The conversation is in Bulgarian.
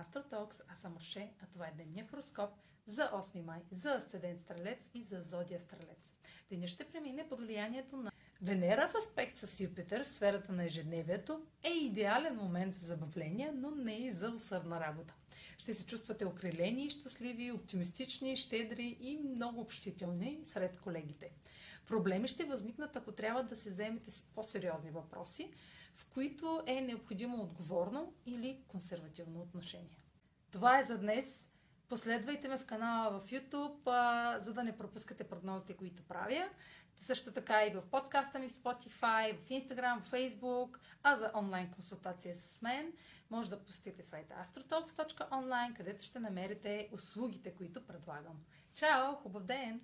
Астротокс, аз съм Роше, а това е денния хороскоп за 8 май, за Асцендент Стрелец и за Зодия Стрелец. Деня ще премине под влиянието на Венера в аспект с Юпитер в сферата на ежедневието е идеален момент за забавление, но не и за усърдна работа. Ще се чувствате окрилени, щастливи, оптимистични, щедри и много общителни сред колегите. Проблеми ще възникнат, ако трябва да се заемете с по-сериозни въпроси, в които е необходимо отговорно или консервативно отношение. Това е за днес. Последвайте ме в канала в YouTube, а, за да не пропускате прогнозите, които правя. Също така и в подкаста ми в Spotify, в Instagram, в Facebook, а за онлайн консултация с мен може да посетите сайта astrotalks.online, където ще намерите услугите, които предлагам. Чао! Хубав ден!